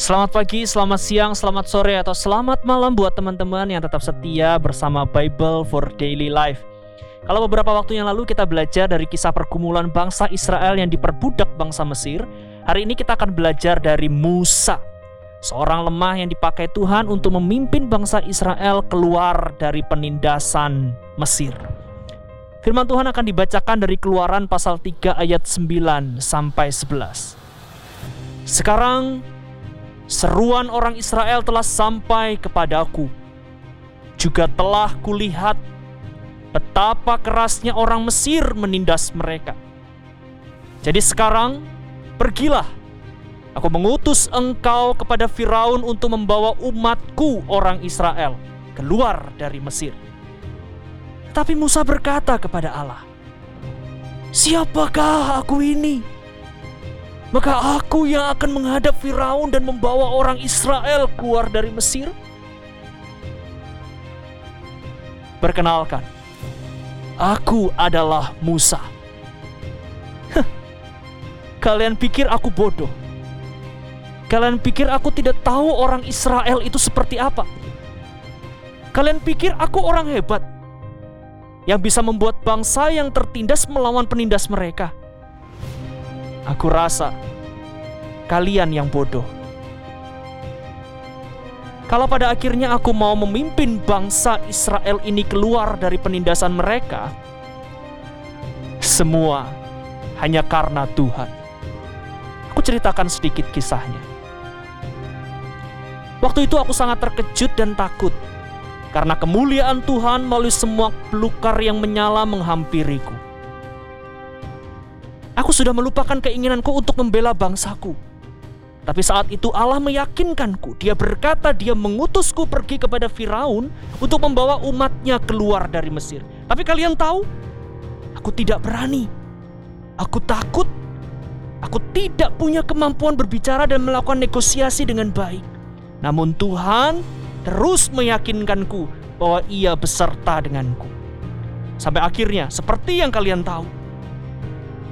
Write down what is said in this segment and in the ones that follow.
Selamat pagi, selamat siang, selamat sore, atau selamat malam buat teman-teman yang tetap setia bersama Bible for Daily Life. Kalau beberapa waktu yang lalu kita belajar dari kisah pergumulan bangsa Israel yang diperbudak bangsa Mesir, hari ini kita akan belajar dari Musa, seorang lemah yang dipakai Tuhan untuk memimpin bangsa Israel keluar dari penindasan Mesir. Firman Tuhan akan dibacakan dari Keluaran pasal 3 ayat 9 sampai 11. Sekarang Seruan orang Israel telah sampai kepadaku. Juga telah kulihat betapa kerasnya orang Mesir menindas mereka. Jadi sekarang, pergilah. Aku mengutus engkau kepada Firaun untuk membawa umatku orang Israel keluar dari Mesir. Tapi Musa berkata kepada Allah, Siapakah aku ini? Maka aku yang akan menghadap Firaun dan membawa orang Israel keluar dari Mesir. Perkenalkan, aku adalah Musa. Kalian pikir aku bodoh? Kalian pikir aku tidak tahu orang Israel itu seperti apa? Kalian pikir aku orang hebat yang bisa membuat bangsa yang tertindas melawan penindas mereka? Aku rasa kalian yang bodoh. Kalau pada akhirnya aku mau memimpin bangsa Israel ini keluar dari penindasan mereka, semua hanya karena Tuhan. Aku ceritakan sedikit kisahnya. Waktu itu aku sangat terkejut dan takut karena kemuliaan Tuhan melalui semua pelukar yang menyala menghampiriku. Aku sudah melupakan keinginanku untuk membela bangsaku. Tapi saat itu Allah meyakinkanku. Dia berkata dia mengutusku pergi kepada Firaun untuk membawa umatnya keluar dari Mesir. Tapi kalian tahu, aku tidak berani. Aku takut. Aku tidak punya kemampuan berbicara dan melakukan negosiasi dengan baik. Namun Tuhan terus meyakinkanku bahwa ia beserta denganku. Sampai akhirnya, seperti yang kalian tahu,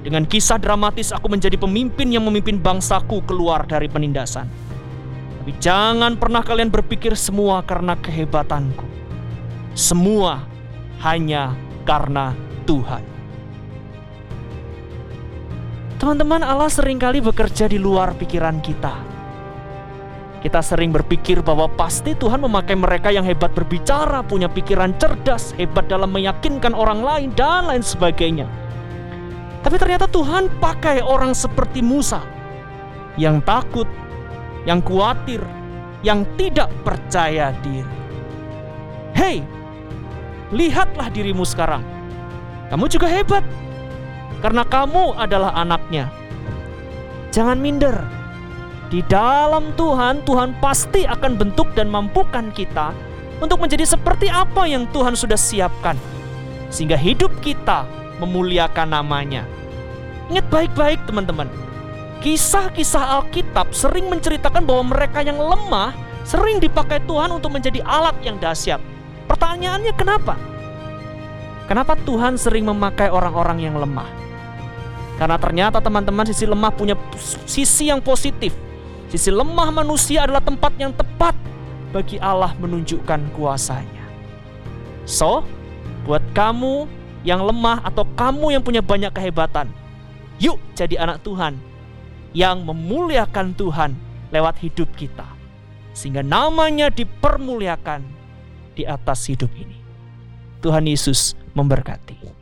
dengan kisah dramatis aku menjadi pemimpin yang memimpin bangsaku keluar dari penindasan. Tapi jangan pernah kalian berpikir semua karena kehebatanku. Semua hanya karena Tuhan. Teman-teman, Allah sering kali bekerja di luar pikiran kita. Kita sering berpikir bahwa pasti Tuhan memakai mereka yang hebat berbicara, punya pikiran cerdas, hebat dalam meyakinkan orang lain, dan lain sebagainya. Tapi ternyata Tuhan pakai orang seperti Musa yang takut, yang khawatir, yang tidak percaya diri. Hei, lihatlah dirimu sekarang. Kamu juga hebat karena kamu adalah anaknya. Jangan minder. Di dalam Tuhan, Tuhan pasti akan bentuk dan mampukan kita untuk menjadi seperti apa yang Tuhan sudah siapkan, sehingga hidup kita memuliakan namanya. Ingat baik-baik teman-teman. Kisah-kisah Alkitab sering menceritakan bahwa mereka yang lemah sering dipakai Tuhan untuk menjadi alat yang dahsyat. Pertanyaannya kenapa? Kenapa Tuhan sering memakai orang-orang yang lemah? Karena ternyata teman-teman sisi lemah punya sisi yang positif. Sisi lemah manusia adalah tempat yang tepat bagi Allah menunjukkan kuasanya. So, buat kamu yang lemah atau kamu yang punya banyak kehebatan. Yuk jadi anak Tuhan yang memuliakan Tuhan lewat hidup kita. Sehingga namanya dipermuliakan di atas hidup ini. Tuhan Yesus memberkati.